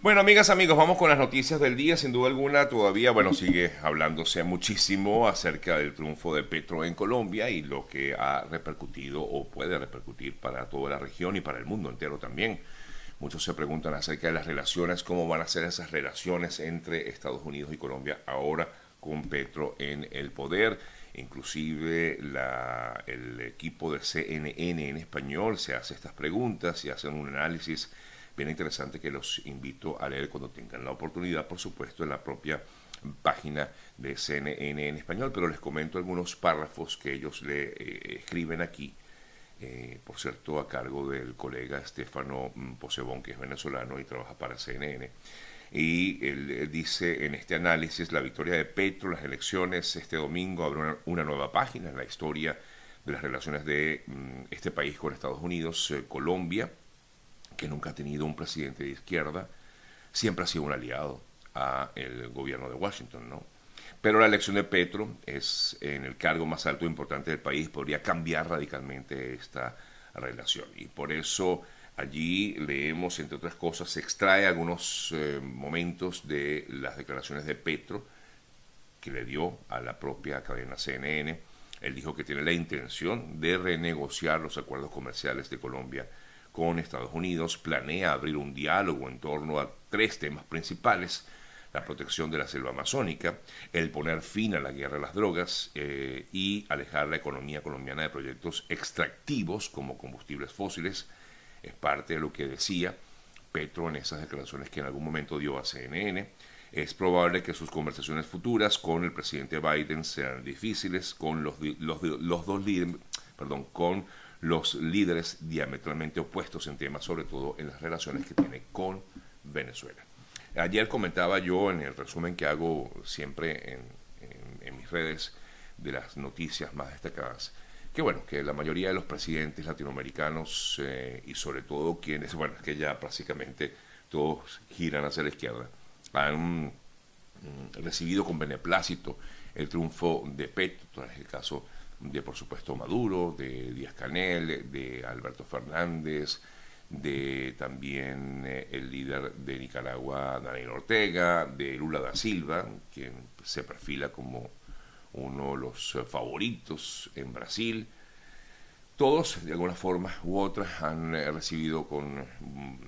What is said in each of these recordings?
Bueno, amigas, amigos, vamos con las noticias del día. Sin duda alguna, todavía, bueno, sigue hablándose muchísimo acerca del triunfo de Petro en Colombia y lo que ha repercutido o puede repercutir para toda la región y para el mundo entero también. Muchos se preguntan acerca de las relaciones, cómo van a ser esas relaciones entre Estados Unidos y Colombia ahora con Petro en el poder. Inclusive la, el equipo de CNN en español se hace estas preguntas y hacen un análisis bien interesante que los invito a leer cuando tengan la oportunidad, por supuesto, en la propia página de CNN en español, pero les comento algunos párrafos que ellos le eh, escriben aquí, eh, por cierto, a cargo del colega Estefano mm, Posebón, que es venezolano y trabaja para CNN. Y él, dice en este análisis, la victoria de Petro, las elecciones este domingo abre una, nueva página en la historia de las relaciones de mm, este país con Estados Unidos, eh, Colombia, que nunca ha tenido un presidente de izquierda, siempre ha sido un aliado a el gobierno de Washington, ¿no? Pero la elección de Petro es en el cargo más alto e importante del país, podría cambiar radicalmente esta relación. Y por eso allí leemos, entre otras cosas, se extrae algunos eh, momentos de las declaraciones de Petro que le dio a la propia cadena CNN. Él dijo que tiene la intención de renegociar los acuerdos comerciales de Colombia con Estados Unidos, planea abrir un diálogo en torno a tres temas principales, la protección de la selva amazónica, el poner fin a la guerra de las drogas eh, y alejar la economía colombiana de proyectos extractivos como combustibles fósiles, es parte de lo que decía Petro en esas declaraciones que en algún momento dio a CNN. Es probable que sus conversaciones futuras con el presidente Biden sean difíciles, con los, los, los dos líderes, perdón, con los líderes diametralmente opuestos en temas, sobre todo en las relaciones que tiene con Venezuela. Ayer comentaba yo en el resumen que hago siempre en, mis redes de las noticias más destacadas, que bueno, que la mayoría de los presidentes latinoamericanos eh, y sobre todo quienes, bueno, que ya prácticamente todos giran hacia la izquierda, han mm, recibido con beneplácito el triunfo de Petro, en el caso de por supuesto Maduro, de Díaz Canel, de Alberto Fernández, de también eh, el líder de Nicaragua, Daniel Ortega, de Lula da Silva, quien se perfila como uno de los eh, favoritos en Brasil. Todos, de alguna forma u otra, han eh, recibido con, mm,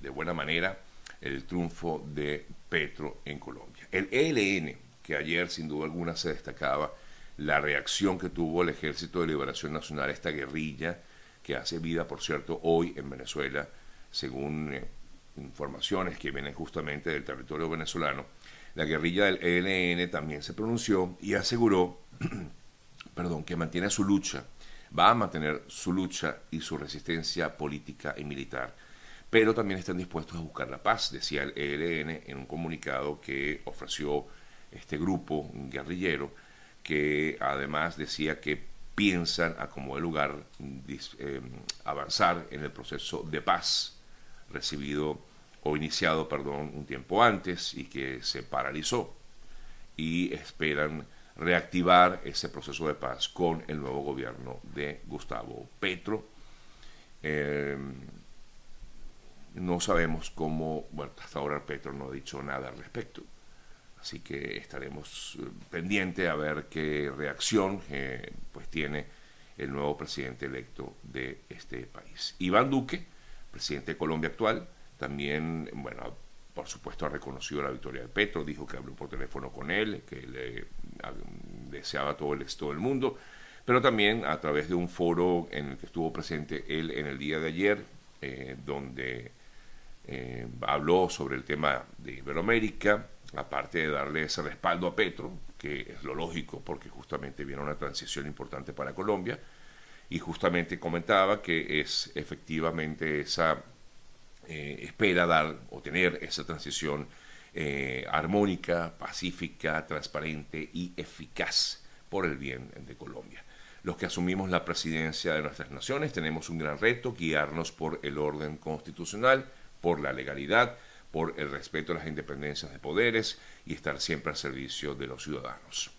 de buena manera el triunfo de Petro en Colombia. El ELN, que ayer sin duda alguna se destacaba la reacción que tuvo el Ejército de Liberación Nacional esta guerrilla que hace vida, por cierto, hoy en Venezuela, según eh, informaciones que vienen justamente del territorio venezolano. La guerrilla del ELN también se pronunció y aseguró, perdón, que mantiene su lucha, va a mantener su lucha y su resistencia política y militar, pero también están dispuestos a buscar la paz, decía el ELN en un comunicado que ofreció este grupo guerrillero que además decía que piensan a como de lugar eh, avanzar en el proceso de paz recibido o iniciado, perdón, un tiempo antes y que se paralizó y esperan reactivar ese proceso de paz con el nuevo gobierno de Gustavo Petro. Eh, no sabemos cómo, hasta ahora Petro no ha dicho nada al respecto. Así que estaremos eh, pendientes a ver qué reacción eh, pues tiene el nuevo presidente electo de este país. Iván Duque, presidente de Colombia actual, también, bueno, por supuesto ha reconocido la victoria de Petro, dijo que habló por teléfono con él, que le deseaba todo el éxito del mundo, pero también a través de un foro en el que estuvo presente él en el día de ayer, eh, donde habló sobre el tema de Iberoamérica, aparte de darle ese respaldo a Petro, que es lo lógico porque justamente viene una transición importante para Colombia, y justamente comentaba que es efectivamente esa eh, espera dar o tener esa transición eh, armónica, pacífica, transparente y eficaz por el bien de Colombia. Los que asumimos la presidencia de nuestras naciones tenemos un gran reto, guiarnos por el orden constitucional, por la legalidad, por el respeto a las independencias de poderes y estar siempre al servicio de los ciudadanos.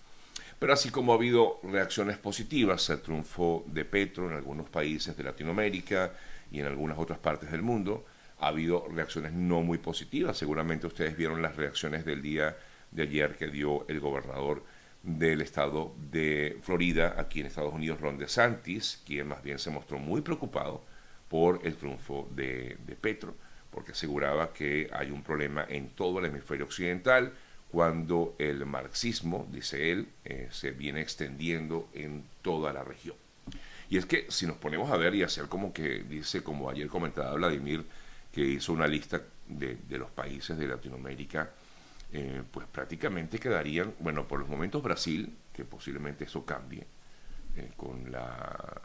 Pero así como ha habido reacciones positivas al triunfo de Petro en algunos países de Latinoamérica y en algunas otras partes del mundo, ha habido reacciones no muy positivas. Seguramente ustedes vieron las reacciones del día de ayer que dio el gobernador del estado de Florida, aquí en Estados Unidos, Ron DeSantis, quien más bien se mostró muy preocupado por el triunfo de, Petro, porque aseguraba que hay un problema en todo el hemisferio occidental cuando el marxismo, dice él, eh, se viene extendiendo en toda la región. Y es que si nos ponemos a ver y hacer como que dice, como ayer comentaba Vladimir, que hizo una lista de, de los países de Latinoamérica, eh, pues prácticamente quedarían, bueno, por los momentos Brasil, que posiblemente eso cambie eh, con la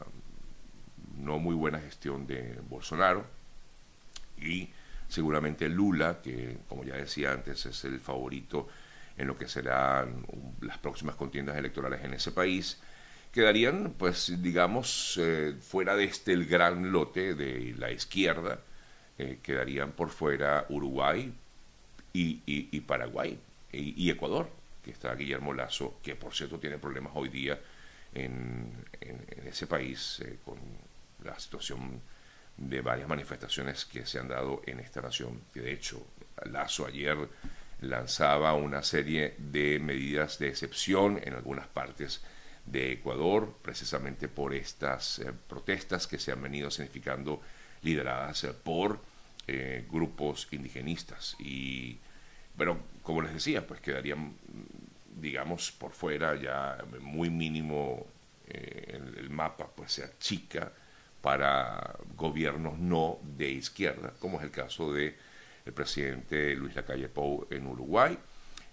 no muy buena gestión de Bolsonaro, y seguramente Lula, que como ya decía antes es el favorito en lo que serán las próximas contiendas electorales en ese país, quedarían, pues digamos, eh, fuera de este el gran lote de la izquierda, quedarían por fuera Uruguay, y, Paraguay y, Ecuador, que está Guillermo Lazo, que por cierto tiene problemas hoy día en, ese país eh, con la situación de varias manifestaciones que se han dado en esta nación. De hecho, Lazo ayer lanzaba una serie de medidas de excepción en algunas partes de Ecuador, precisamente por estas eh, protestas que se han venido significando lideradas eh, por grupos indigenistas. Y pero como les decía, pues quedarían, digamos, por fuera ya muy mínimo eh, el, mapa, pues se achica para gobiernos no de izquierda, como es el caso de el presidente Luis Lacalle Pou en Uruguay,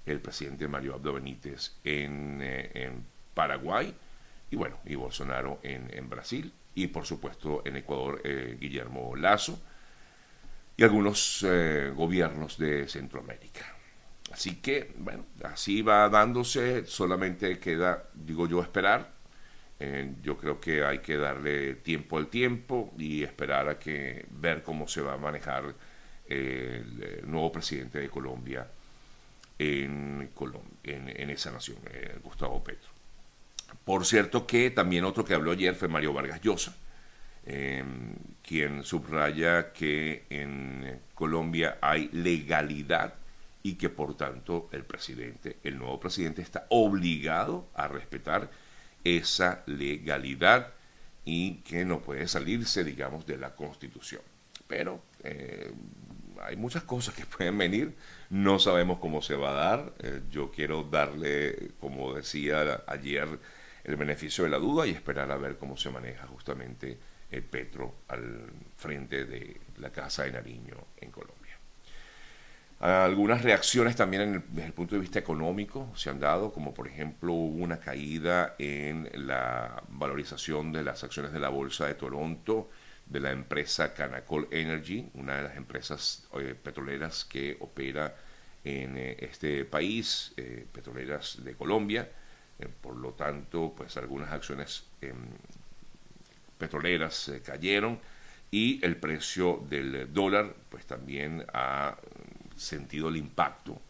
el presidente Mario Abdo Benítez en, eh, Paraguay, y bueno, y Bolsonaro en, Brasil, y por supuesto en Ecuador eh, Guillermo Lazo, y algunos gobiernos de Centroamérica. Así que, bueno, así va dándose, solamente queda, digo yo, esperar. Eh, yo creo que hay que darle tiempo al tiempo y esperar a que ver cómo se va a manejar el, nuevo presidente de Colombia en, en, esa nación, eh, Gustavo Petro. Por cierto que también otro que habló ayer fue Mario Vargas Llosa, em, quien subraya que en Colombia hay legalidad y que por tanto el presidente, el nuevo presidente está obligado a respetar esa legalidad y que no puede salirse, digamos, de la constitución. Pero eh, hay muchas cosas que pueden venir, no sabemos cómo se va a dar. Eh, yo quiero darle, como decía ayer, el beneficio de la duda y esperar a ver cómo se maneja justamente el Petro al frente de la Casa de Nariño en Colombia. Algunas reacciones también desde el punto de vista económico se han dado, como por ejemplo hubo una caída en la valorización de las acciones de la Bolsa de Toronto de la empresa Canacol Energy, una de las empresas eh, petroleras que opera en eh, este país, eh, petroleras de Colombia. por lo tanto, pues algunas acciones em, petroleras cayeron y el precio del dólar pues también ha sentido el impacto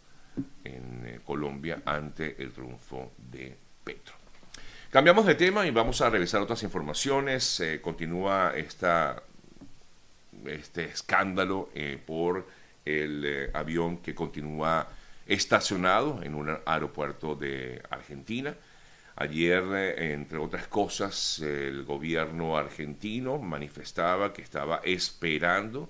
en eh, Colombia ante el triunfo de Petro. Cambiamos de tema y vamos a revisar otras informaciones. Eh, continúa este escándalo eh, por el avión que continúa estacionado en un aeropuerto de Argentina. Ayer, entre otras cosas, el gobierno argentino manifestaba que estaba esperando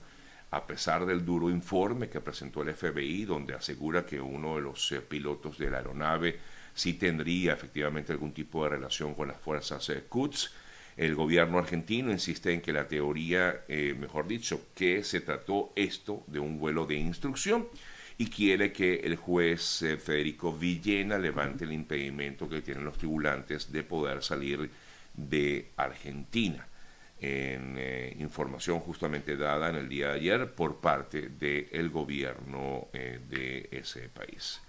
a pesar del duro informe que presentó el FBI, donde asegura que uno de los eh, pilotos de la aeronave sí tendría efectivamente algún tipo de relación con las fuerzas eh, Quds, el gobierno argentino insiste en que la teoría, eh, mejor dicho, que se trató esto de un vuelo de instrucción y quiere que el juez Federico Villena levante el impedimento que tienen los tribulantes de poder salir de Argentina en eh, información justamente dada en el día de ayer por parte del gobierno eh, de ese país.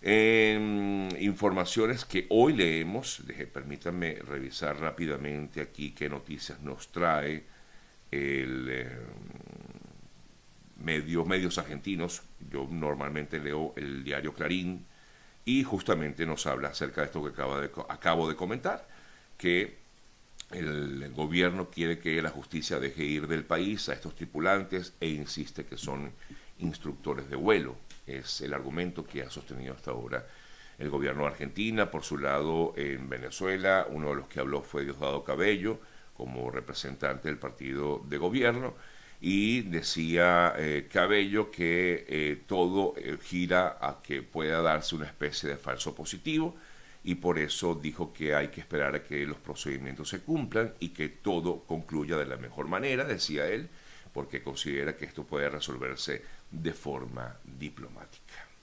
En informaciones que hoy leemos, permítanme revisar rápidamente aquí qué noticias nos trae el eh, medios argentinos. Yo normalmente leo el diario Clarín y justamente nos habla acerca de esto que acabo de comentar, que el gobierno quiere que la justicia deje ir del país a estos tripulantes e insiste que son instructores de vuelo. Es el argumento que ha sostenido hasta ahora el gobierno de Argentina. Por su lado, en Venezuela, uno de los que habló fue Diosdado Cabello, como representante del partido de gobierno, y decía eh, Cabello que eh, todo eh, gira a que pueda darse una especie de falso positivo y por eso dijo que hay que esperar a que los procedimientos se cumplan y que todo concluya de la mejor manera, decía él, porque considera que esto puede resolverse de forma diplomática.